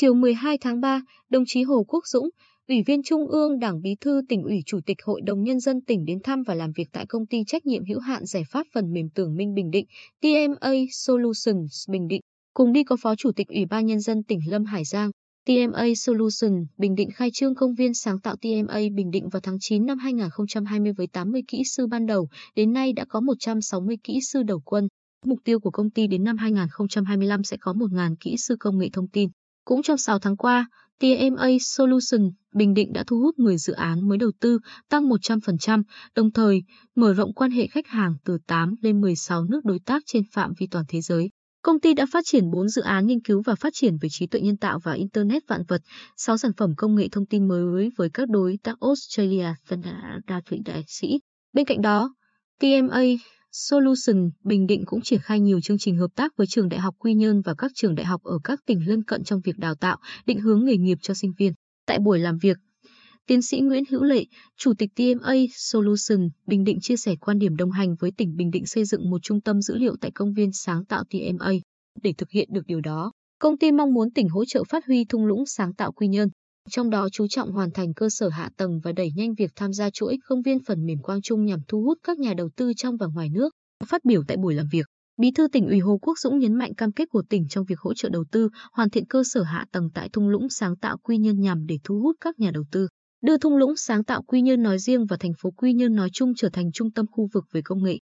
Chiều 12 tháng 3, đồng chí Hồ Quốc Dũng, Ủy viên Trung ương Đảng Bí thư tỉnh ủy Chủ tịch Hội đồng Nhân dân tỉnh đến thăm và làm việc tại công ty trách nhiệm hữu hạn giải pháp phần mềm Tường Minh Bình Định, TMA Solutions Bình Định. Cùng đi có Phó Chủ tịch Ủy ban Nhân dân tỉnh Lâm Hải Giang. TMA Solutions Bình Định khai trương công viên sáng tạo TMA Bình Định vào tháng 9 năm 2020 với 80 kỹ sư ban đầu, đến nay đã có 160 kỹ sư đầu quân. Mục tiêu của công ty đến năm 2025 sẽ có 1.000 kỹ sư công nghệ thông tin. Cũng trong 6 tháng qua, TMA Solution Bình Định đã thu hút 10 dự án mới đầu tư, tăng 100%, đồng thời mở rộng quan hệ khách hàng từ 8 lên 16 nước đối tác trên phạm vi toàn thế giới. Công ty đã phát triển 4 dự án nghiên cứu và phát triển về trí tuệ nhân tạo và Internet vạn vật, 6 sản phẩm công nghệ thông tin mới với các đối tác Australia, Canada, Thụy Đại Sĩ. Bên cạnh đó, TMA Solution Bình Định cũng triển khai nhiều chương trình hợp tác với trường Đại học Quy Nhơn và các trường đại học ở các tỉnh lân cận trong việc đào tạo, định hướng nghề nghiệp cho sinh viên. Tại buổi làm việc, Tiến sĩ Nguyễn Hữu Lệ, Chủ tịch TMA Solution Bình Định chia sẻ quan điểm đồng hành với tỉnh Bình Định xây dựng một trung tâm dữ liệu tại công viên sáng tạo TMA. Để thực hiện được điều đó, công ty mong muốn tỉnh hỗ trợ phát huy thung lũng sáng tạo Quy Nhơn, trong đó chú trọng hoàn thành cơ sở hạ tầng và đẩy nhanh việc tham gia chuỗi công viên phần mềm Quang Trung nhằm thu hút các nhà đầu tư trong và ngoài nước. Phát biểu tại buổi làm việc, Bí thư tỉnh ủy Hồ Quốc Dũng nhấn mạnh cam kết của tỉnh trong việc hỗ trợ đầu tư, hoàn thiện cơ sở hạ tầng tại thung lũng sáng tạo Quy Nhơn nhằm để thu hút các nhà đầu tư, đưa thung lũng sáng tạo Quy Nhơn nói riêng và thành phố Quy Nhơn nói chung trở thành trung tâm khu vực về công nghệ,